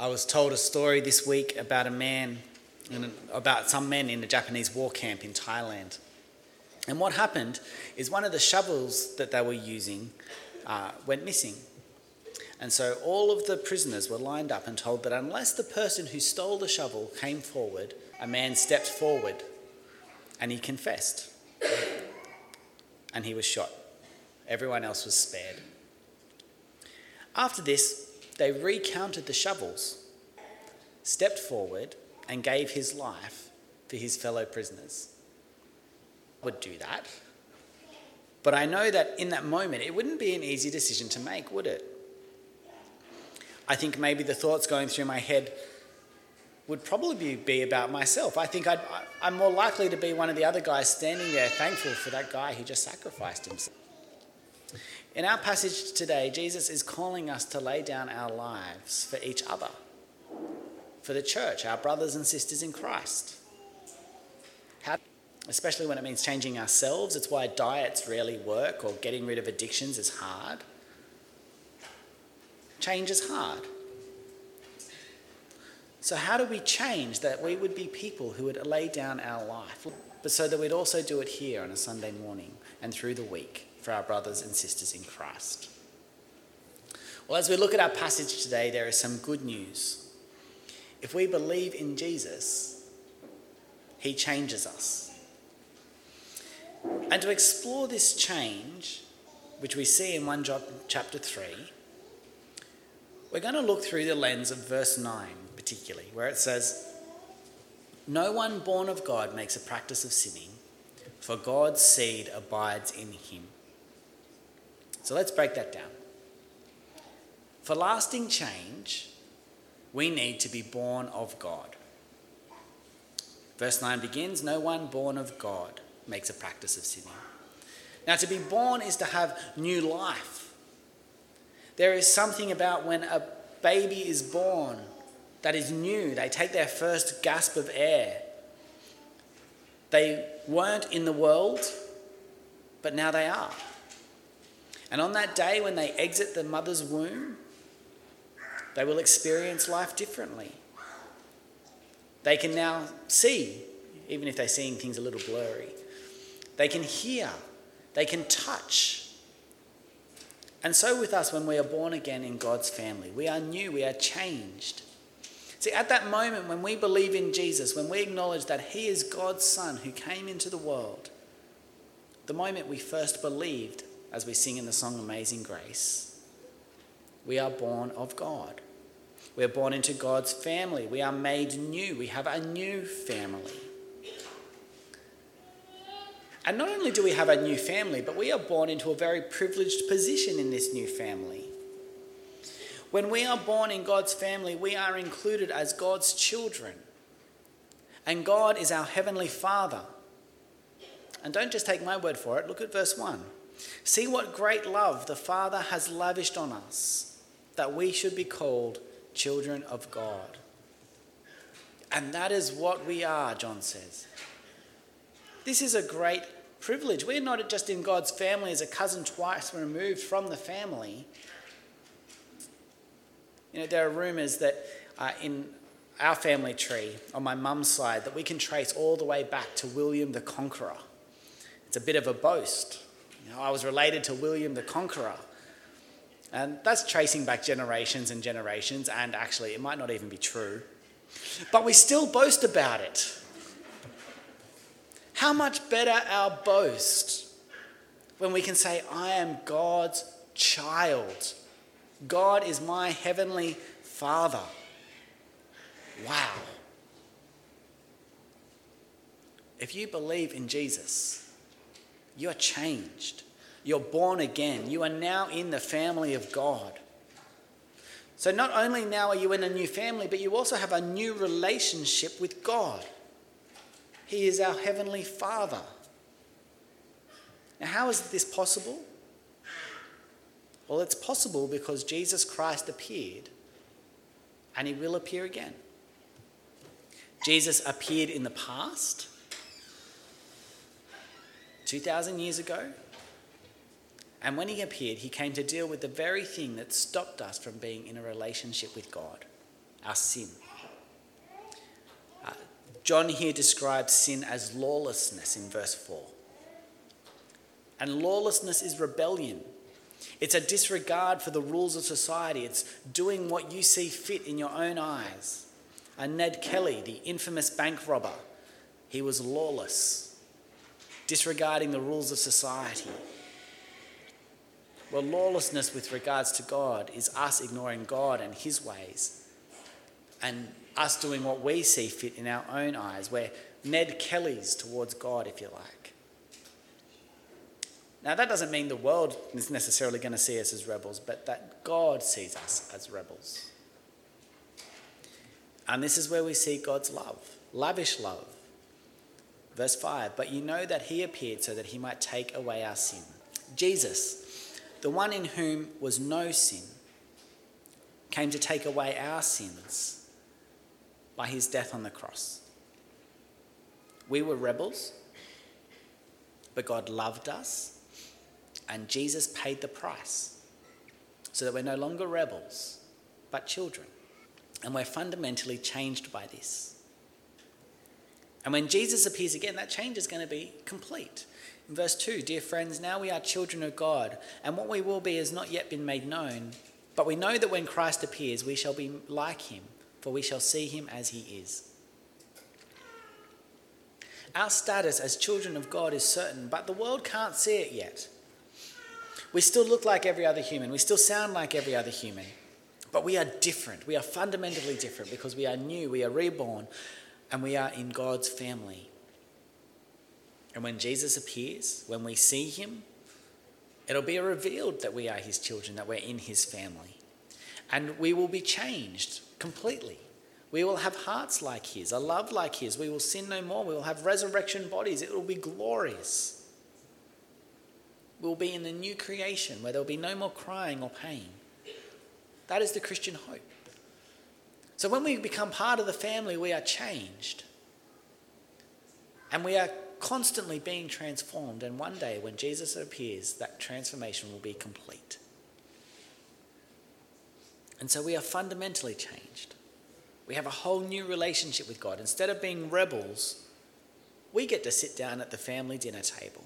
I was told a story this week about a man, about some men in a Japanese war camp in Thailand. And what happened is one of the shovels that they were using uh, went missing. And so all of the prisoners were lined up and told that unless the person who stole the shovel came forward, a man stepped forward and he confessed. And he was shot. Everyone else was spared. After this, they recounted the shovels, stepped forward, and gave his life for his fellow prisoners. I would do that. But I know that in that moment, it wouldn't be an easy decision to make, would it? I think maybe the thoughts going through my head would probably be about myself. I think i am more likely to be one of the other guys standing there thankful for that guy who just sacrificed himself. In our passage today, Jesus is calling us to lay down our lives for each other, for the church, our brothers and sisters in Christ. Especially when it means changing ourselves. It's why diets rarely work or getting rid of addictions is hard. Change is hard. So, how do we change that we would be people who would lay down our life, but so that we'd also do it here on a Sunday morning and through the week for our brothers and sisters in Christ? Well, as we look at our passage today, there is some good news. If we believe in Jesus, he changes us. And to explore this change, which we see in 1 John chapter 3, we're going to look through the lens of verse 9, particularly, where it says, No one born of God makes a practice of sinning, for God's seed abides in him. So let's break that down. For lasting change, we need to be born of God. Verse 9 begins No one born of God makes a practice of sinning. Now, to be born is to have new life there is something about when a baby is born that is new. They take their first gasp of air. They weren't in the world, but now they are. And on that day when they exit the mother's womb, they will experience life differently. They can now see, even if they're seeing things a little blurry. They can hear, they can touch, and so with us when we are born again in God's family, we are new, we are changed. See, at that moment when we believe in Jesus, when we acknowledge that He is God's Son who came into the world, the moment we first believed, as we sing in the song Amazing Grace, we are born of God. We are born into God's family. We are made new. We have a new family. And not only do we have a new family, but we are born into a very privileged position in this new family. When we are born in God's family, we are included as God's children. And God is our heavenly Father. And don't just take my word for it, look at verse 1. See what great love the Father has lavished on us, that we should be called children of God. And that is what we are, John says. This is a great privilege. We're not just in God's family as a cousin twice removed from the family. You know, there are rumours that uh, in our family tree on my mum's side that we can trace all the way back to William the Conqueror. It's a bit of a boast. You know, I was related to William the Conqueror. And that's tracing back generations and generations, and actually, it might not even be true. But we still boast about it. How much better our boast when we can say, I am God's child. God is my heavenly Father. Wow. If you believe in Jesus, you're changed. You're born again. You are now in the family of God. So, not only now are you in a new family, but you also have a new relationship with God. He is our Heavenly Father. Now, how is this possible? Well, it's possible because Jesus Christ appeared and he will appear again. Jesus appeared in the past, 2,000 years ago, and when he appeared, he came to deal with the very thing that stopped us from being in a relationship with God our sin. Uh, John here describes sin as lawlessness in verse 4. And lawlessness is rebellion. It's a disregard for the rules of society. It's doing what you see fit in your own eyes. And Ned Kelly, the infamous bank robber, he was lawless, disregarding the rules of society. Well, lawlessness with regards to God is us ignoring God and His ways and us doing what we see fit in our own eyes. We're Ned Kellys towards God, if you like. Now, that doesn't mean the world is necessarily going to see us as rebels, but that God sees us as rebels. And this is where we see God's love, lavish love. Verse 5 But you know that he appeared so that he might take away our sin. Jesus, the one in whom was no sin, came to take away our sins by his death on the cross. We were rebels, but God loved us, and Jesus paid the price so that we're no longer rebels, but children. And we're fundamentally changed by this. And when Jesus appears again, that change is going to be complete. In verse 2, dear friends, now we are children of God, and what we will be has not yet been made known. But we know that when Christ appears, we shall be like him, for we shall see him as he is. Our status as children of God is certain, but the world can't see it yet. We still look like every other human, we still sound like every other human. But we are different. We are fundamentally different because we are new, we are reborn, and we are in God's family. And when Jesus appears, when we see him, it'll be revealed that we are his children, that we're in his family. And we will be changed completely. We will have hearts like his, a love like his. We will sin no more. We will have resurrection bodies. It will be glorious. We'll be in the new creation where there will be no more crying or pain. That is the Christian hope. So when we become part of the family, we are changed. And we are constantly being transformed. And one day, when Jesus appears, that transformation will be complete. And so we are fundamentally changed. We have a whole new relationship with God. Instead of being rebels, we get to sit down at the family dinner table.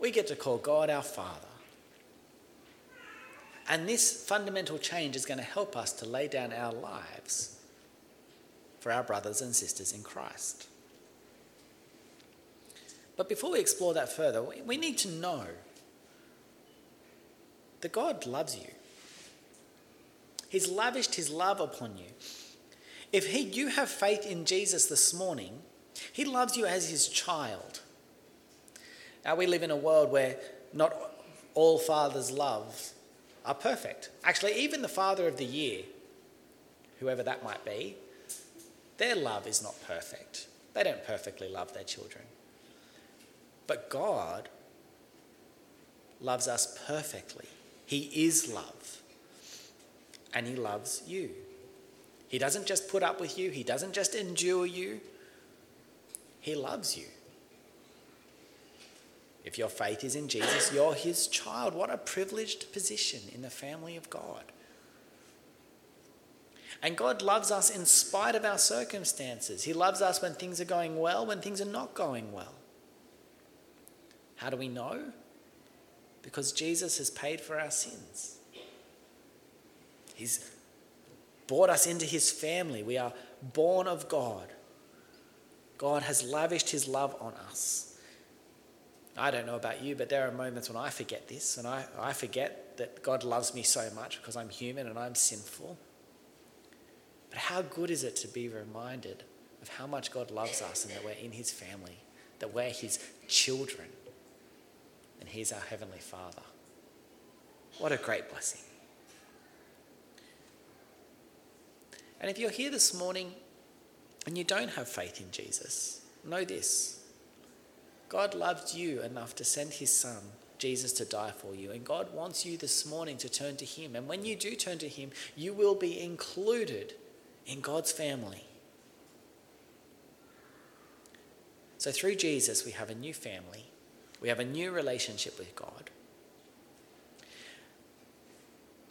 We get to call God our Father. And this fundamental change is going to help us to lay down our lives for our brothers and sisters in Christ. But before we explore that further, we need to know that God loves you. He's lavished his love upon you. If he, you have faith in Jesus this morning, he loves you as his child. Now, we live in a world where not all fathers love are perfect. Actually, even the Father of the Year, whoever that might be, their love is not perfect. They don't perfectly love their children. But God loves us perfectly. He is love. And He loves you. He doesn't just put up with you, He doesn't just endure you, He loves you. If your faith is in Jesus, you're his child. What a privileged position in the family of God. And God loves us in spite of our circumstances. He loves us when things are going well, when things are not going well. How do we know? Because Jesus has paid for our sins. He's brought us into his family. We are born of God. God has lavished his love on us. I don't know about you, but there are moments when I forget this and I, I forget that God loves me so much because I'm human and I'm sinful. But how good is it to be reminded of how much God loves us and that we're in His family, that we're His children, and He's our Heavenly Father? What a great blessing. And if you're here this morning and you don't have faith in Jesus, know this God loved you enough to send his son, Jesus, to die for you. And God wants you this morning to turn to him. And when you do turn to him, you will be included in God's family. So through Jesus, we have a new family, we have a new relationship with God.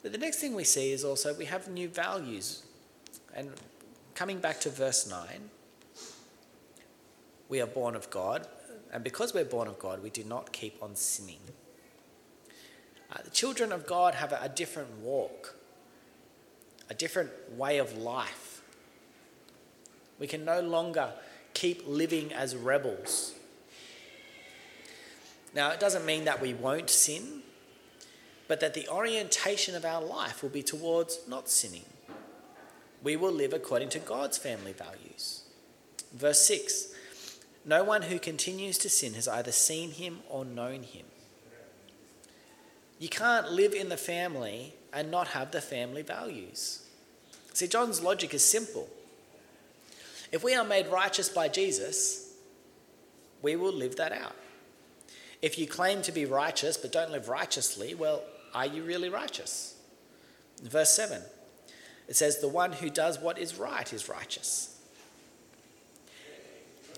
But the next thing we see is also we have new values. And coming back to verse 9, we are born of God, and because we're born of God, we do not keep on sinning. Uh, the children of God have a, a different walk, a different way of life. We can no longer keep living as rebels. Now, it doesn't mean that we won't sin, but that the orientation of our life will be towards not sinning. We will live according to God's family values. Verse 6 No one who continues to sin has either seen him or known him. You can't live in the family and not have the family values. See, John's logic is simple. If we are made righteous by Jesus, we will live that out. If you claim to be righteous but don't live righteously, well, are you really righteous? Verse 7 it says, The one who does what is right is righteous.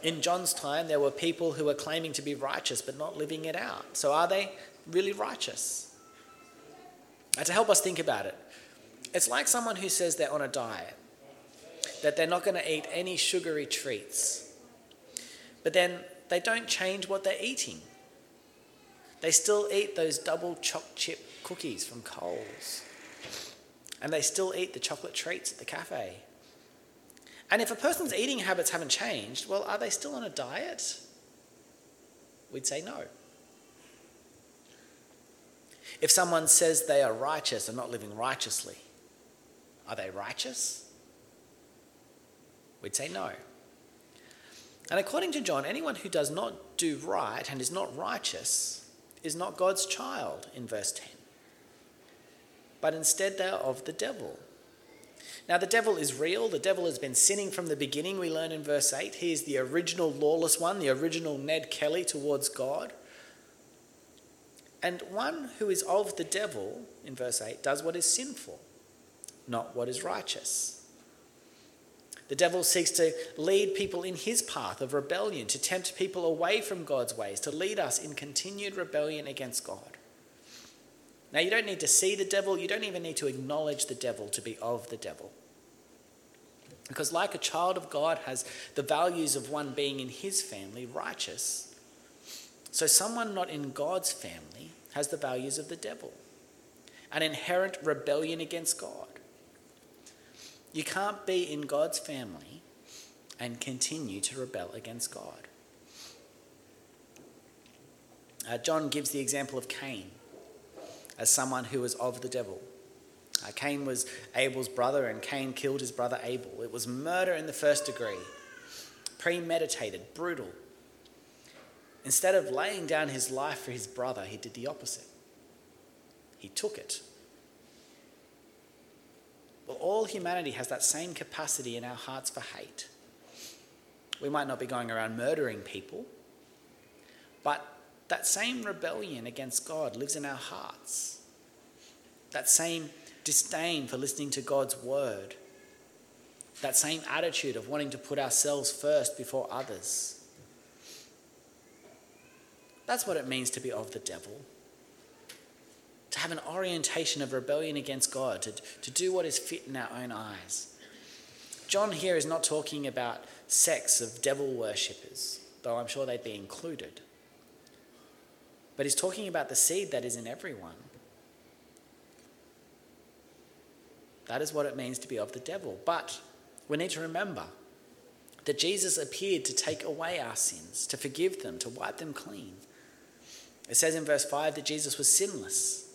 In John's time, there were people who were claiming to be righteous but not living it out. So, are they really righteous? To help us think about it, it's like someone who says they're on a diet, that they're not going to eat any sugary treats, but then they don't change what they're eating. They still eat those double choc chip cookies from Coles. And they still eat the chocolate treats at the cafe. And if a person's eating habits haven't changed, well, are they still on a diet? We'd say no. If someone says they are righteous and not living righteously, are they righteous? We'd say no. And according to John, anyone who does not do right and is not righteous is not God's child, in verse 10. But instead, they are of the devil. Now, the devil is real. The devil has been sinning from the beginning, we learn in verse 8. He is the original lawless one, the original Ned Kelly towards God. And one who is of the devil, in verse 8, does what is sinful, not what is righteous. The devil seeks to lead people in his path of rebellion, to tempt people away from God's ways, to lead us in continued rebellion against God. Now, you don't need to see the devil, you don't even need to acknowledge the devil to be of the devil. Because, like a child of God has the values of one being in his family, righteous, so, someone not in God's family has the values of the devil, an inherent rebellion against God. You can't be in God's family and continue to rebel against God. Uh, John gives the example of Cain as someone who was of the devil. Uh, Cain was Abel's brother, and Cain killed his brother Abel. It was murder in the first degree, premeditated, brutal. Instead of laying down his life for his brother, he did the opposite. He took it. Well, all humanity has that same capacity in our hearts for hate. We might not be going around murdering people, but that same rebellion against God lives in our hearts. That same disdain for listening to God's word. That same attitude of wanting to put ourselves first before others. That's what it means to be of the devil. To have an orientation of rebellion against God, to, to do what is fit in our own eyes. John here is not talking about sects of devil worshippers, though I'm sure they'd be included. But he's talking about the seed that is in everyone. That is what it means to be of the devil. But we need to remember that Jesus appeared to take away our sins, to forgive them, to wipe them clean. It says in verse 5 that Jesus was sinless.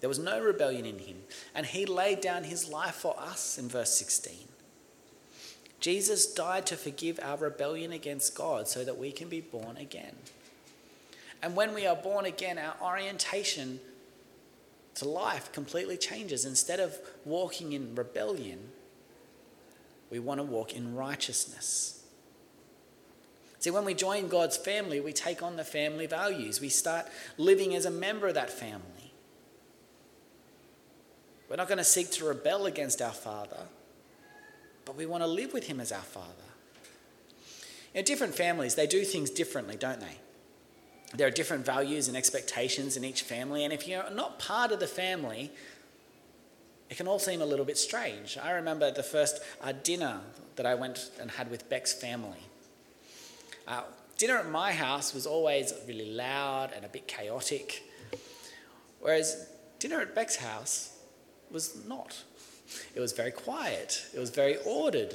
There was no rebellion in him, and he laid down his life for us in verse 16. Jesus died to forgive our rebellion against God so that we can be born again. And when we are born again, our orientation to life completely changes. Instead of walking in rebellion, we want to walk in righteousness. See, when we join God's family, we take on the family values. We start living as a member of that family. We're not going to seek to rebel against our Father, but we want to live with Him as our Father. In different families, they do things differently, don't they? There are different values and expectations in each family, and if you're not part of the family, it can all seem a little bit strange. I remember the first uh, dinner that I went and had with Beck's family. Uh, dinner at my house was always really loud and a bit chaotic, whereas dinner at Beck's house was not. It was very quiet, it was very ordered.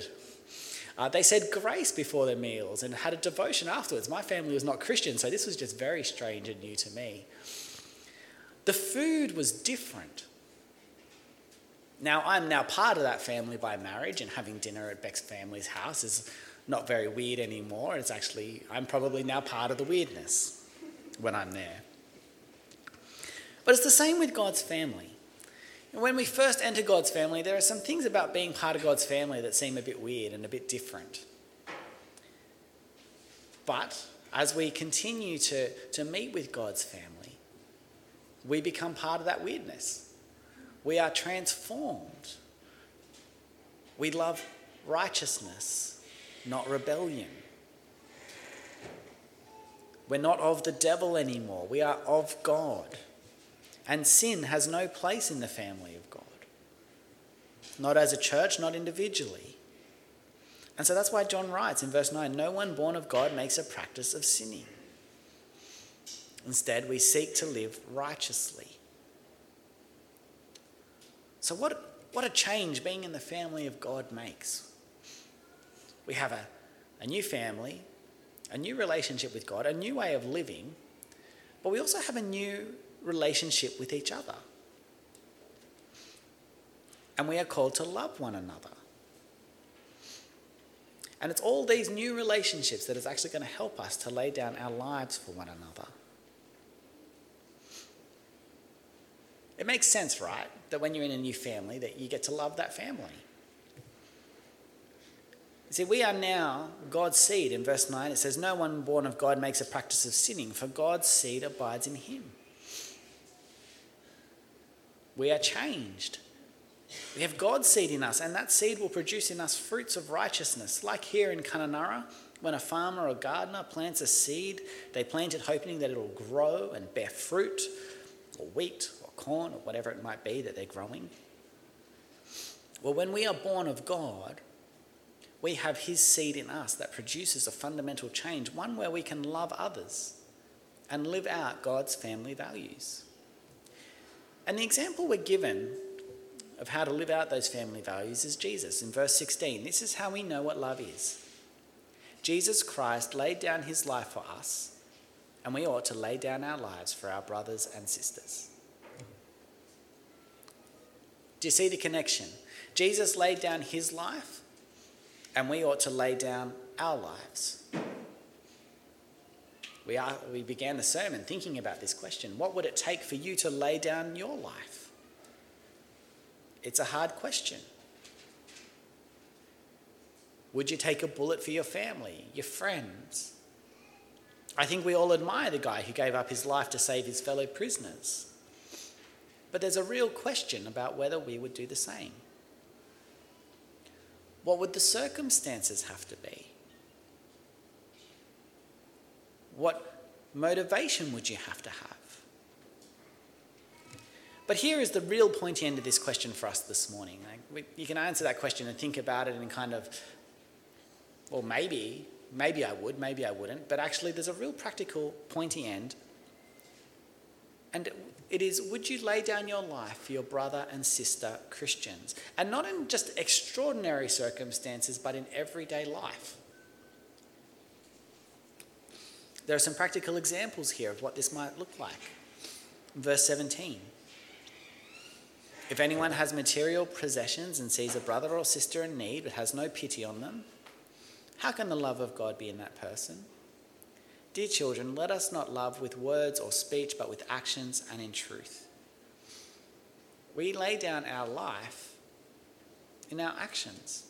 Uh, they said grace before their meals and had a devotion afterwards. My family was not Christian, so this was just very strange and new to me. The food was different. Now, I'm now part of that family by marriage, and having dinner at Beck's family's house is not very weird anymore. It's actually, I'm probably now part of the weirdness when I'm there. But it's the same with God's family. When we first enter God's family, there are some things about being part of God's family that seem a bit weird and a bit different. But as we continue to, to meet with God's family, we become part of that weirdness. We are transformed. We love righteousness, not rebellion. We're not of the devil anymore. We are of God. And sin has no place in the family of God. Not as a church, not individually. And so that's why John writes in verse 9 No one born of God makes a practice of sinning. Instead, we seek to live righteously. So, what, what a change being in the family of God makes. We have a, a new family, a new relationship with God, a new way of living, but we also have a new relationship with each other. And we are called to love one another. And it's all these new relationships that is actually going to help us to lay down our lives for one another. It makes sense, right? That when you're in a new family that you get to love that family. See, we are now God's seed. In verse 9, it says, No one born of God makes a practice of sinning, for God's seed abides in him we are changed. We have God's seed in us, and that seed will produce in us fruits of righteousness. Like here in Kununurra, when a farmer or gardener plants a seed, they plant it hoping that it'll grow and bear fruit, or wheat, or corn, or whatever it might be that they're growing. Well, when we are born of God, we have His seed in us that produces a fundamental change, one where we can love others and live out God's family values. And the example we're given of how to live out those family values is Jesus in verse 16. This is how we know what love is. Jesus Christ laid down his life for us, and we ought to lay down our lives for our brothers and sisters. Do you see the connection? Jesus laid down his life, and we ought to lay down our lives. We, are, we began the sermon thinking about this question What would it take for you to lay down your life? It's a hard question. Would you take a bullet for your family, your friends? I think we all admire the guy who gave up his life to save his fellow prisoners. But there's a real question about whether we would do the same. What would the circumstances have to be? What motivation would you have to have? But here is the real pointy end of this question for us this morning. you can answer that question and think about it and kind of, well, maybe, maybe I would, maybe I wouldn't. But actually, there's a real practical pointy end. And it is would you lay down your life for your brother and sister Christians? And not in just extraordinary circumstances, but in everyday life. There are some practical examples here of what this might look like. Verse 17 If anyone has material possessions and sees a brother or sister in need but has no pity on them, how can the love of God be in that person? Dear children, let us not love with words or speech, but with actions and in truth. We lay down our life in our actions.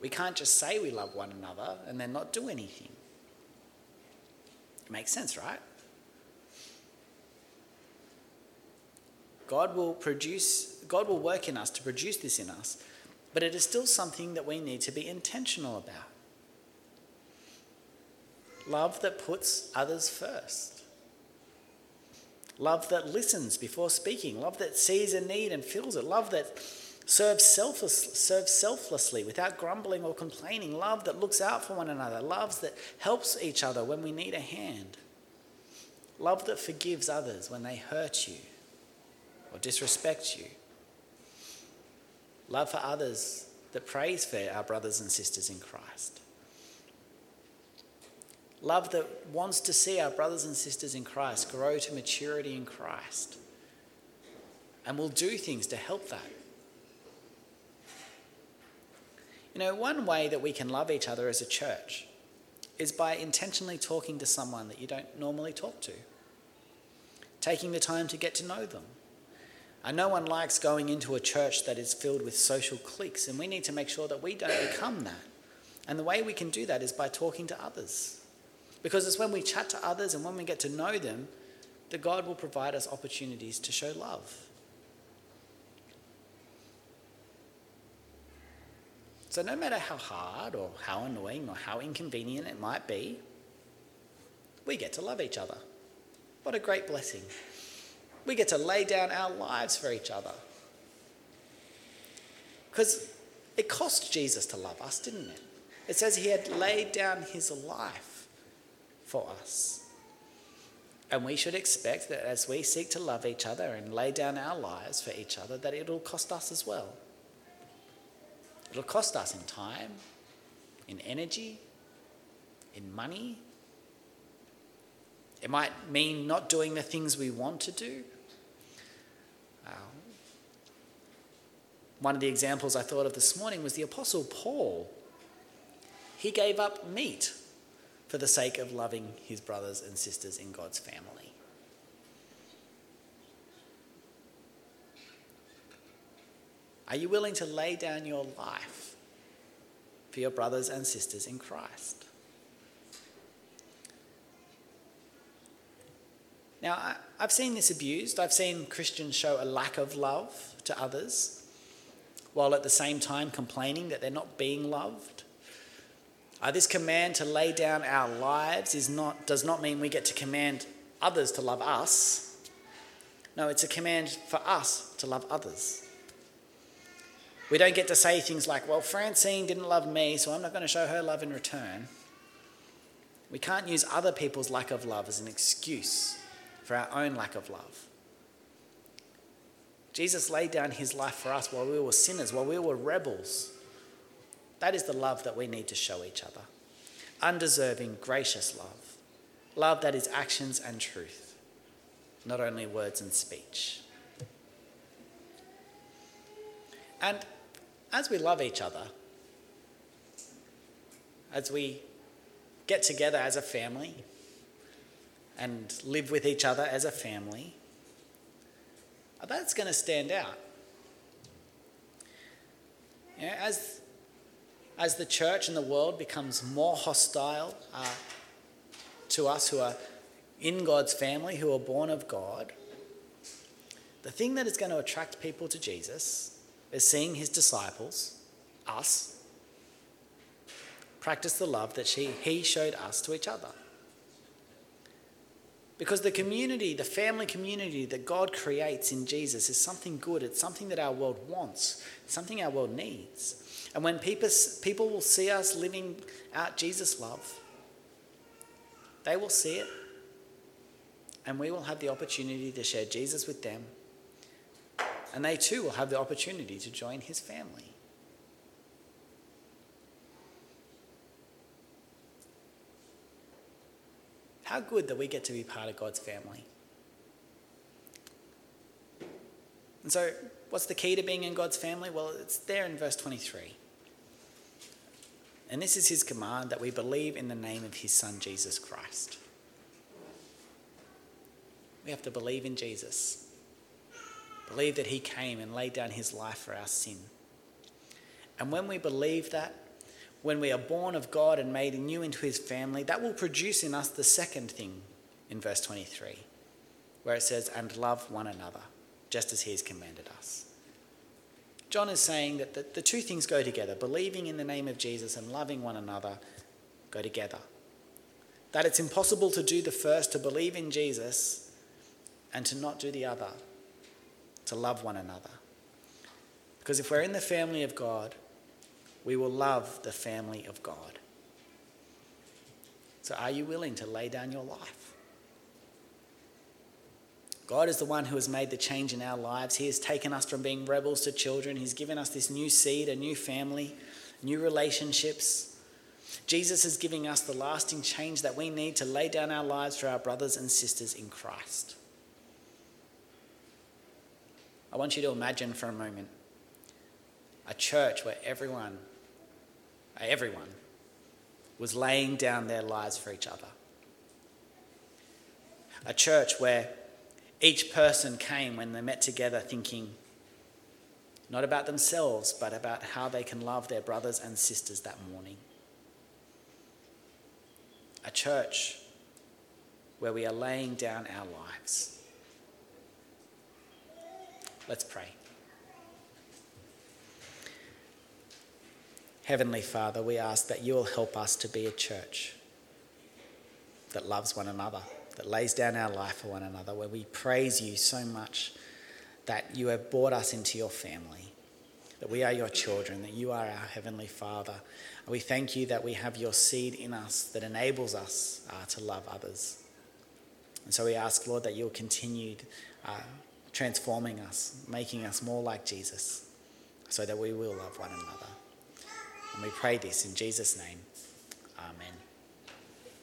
We can't just say we love one another and then not do anything. Makes sense, right? God will produce, God will work in us to produce this in us, but it is still something that we need to be intentional about. Love that puts others first. love that listens before speaking, love that sees a need and fills it, love that serves, selfless, serves selflessly without grumbling or complaining, love that looks out for one another, love that helps each other when we need a hand, love that forgives others when they hurt you or disrespect you, love for others that prays for our brothers and sisters in Christ. Love that wants to see our brothers and sisters in Christ grow to maturity in Christ. And will do things to help that. You know, one way that we can love each other as a church is by intentionally talking to someone that you don't normally talk to, taking the time to get to know them. And no one likes going into a church that is filled with social cliques, and we need to make sure that we don't become that. And the way we can do that is by talking to others. Because it's when we chat to others and when we get to know them that God will provide us opportunities to show love. So, no matter how hard or how annoying or how inconvenient it might be, we get to love each other. What a great blessing. We get to lay down our lives for each other. Because it cost Jesus to love us, didn't it? It says he had laid down his life for us. And we should expect that as we seek to love each other and lay down our lives for each other, that it'll cost us as well. It'll cost us in time, in energy, in money. It might mean not doing the things we want to do. Um, one of the examples I thought of this morning was the Apostle Paul. He gave up meat for the sake of loving his brothers and sisters in God's family. Are you willing to lay down your life for your brothers and sisters in Christ? Now, I've seen this abused. I've seen Christians show a lack of love to others while at the same time complaining that they're not being loved. Uh, this command to lay down our lives is not, does not mean we get to command others to love us. No, it's a command for us to love others. We don't get to say things like, well, Francine didn't love me, so I'm not going to show her love in return. We can't use other people's lack of love as an excuse for our own lack of love. Jesus laid down his life for us while we were sinners, while we were rebels. That is the love that we need to show each other. Undeserving, gracious love. Love that is actions and truth, not only words and speech. And as we love each other, as we get together as a family and live with each other as a family, that's going to stand out. You know, as, as the church and the world becomes more hostile uh, to us who are in God's family, who are born of God, the thing that is going to attract people to Jesus is seeing his disciples, us, practice the love that she, he showed us to each other. Because the community, the family community that God creates in Jesus is something good. It's something that our world wants, something our world needs. And when people, people will see us living out Jesus' love, they will see it. And we will have the opportunity to share Jesus with them and they too will have the opportunity to join his family. How good that we get to be part of God's family. And so, what's the key to being in God's family? Well, it's there in verse 23. And this is his command that we believe in the name of his son, Jesus Christ. We have to believe in Jesus. Believe that He came and laid down His life for our sin. And when we believe that, when we are born of God and made new into His family, that will produce in us the second thing in verse 23, where it says, And love one another, just as He has commanded us. John is saying that the, the two things go together believing in the name of Jesus and loving one another go together. That it's impossible to do the first, to believe in Jesus, and to not do the other, to love one another. Because if we're in the family of God, we will love the family of God. So, are you willing to lay down your life? God is the one who has made the change in our lives. He has taken us from being rebels to children. He's given us this new seed, a new family, new relationships. Jesus is giving us the lasting change that we need to lay down our lives for our brothers and sisters in Christ. I want you to imagine for a moment a church where everyone, everyone, was laying down their lives for each other. A church where each person came when they met together thinking not about themselves, but about how they can love their brothers and sisters that morning. A church where we are laying down our lives. Let's pray. Heavenly Father, we ask that you will help us to be a church that loves one another, that lays down our life for one another, where we praise you so much that you have brought us into your family, that we are your children, that you are our Heavenly Father. And we thank you that we have your seed in us that enables us uh, to love others. And so we ask, Lord, that you'll continue uh, transforming us, making us more like Jesus, so that we will love one another. And we pray this in Jesus' name. Amen.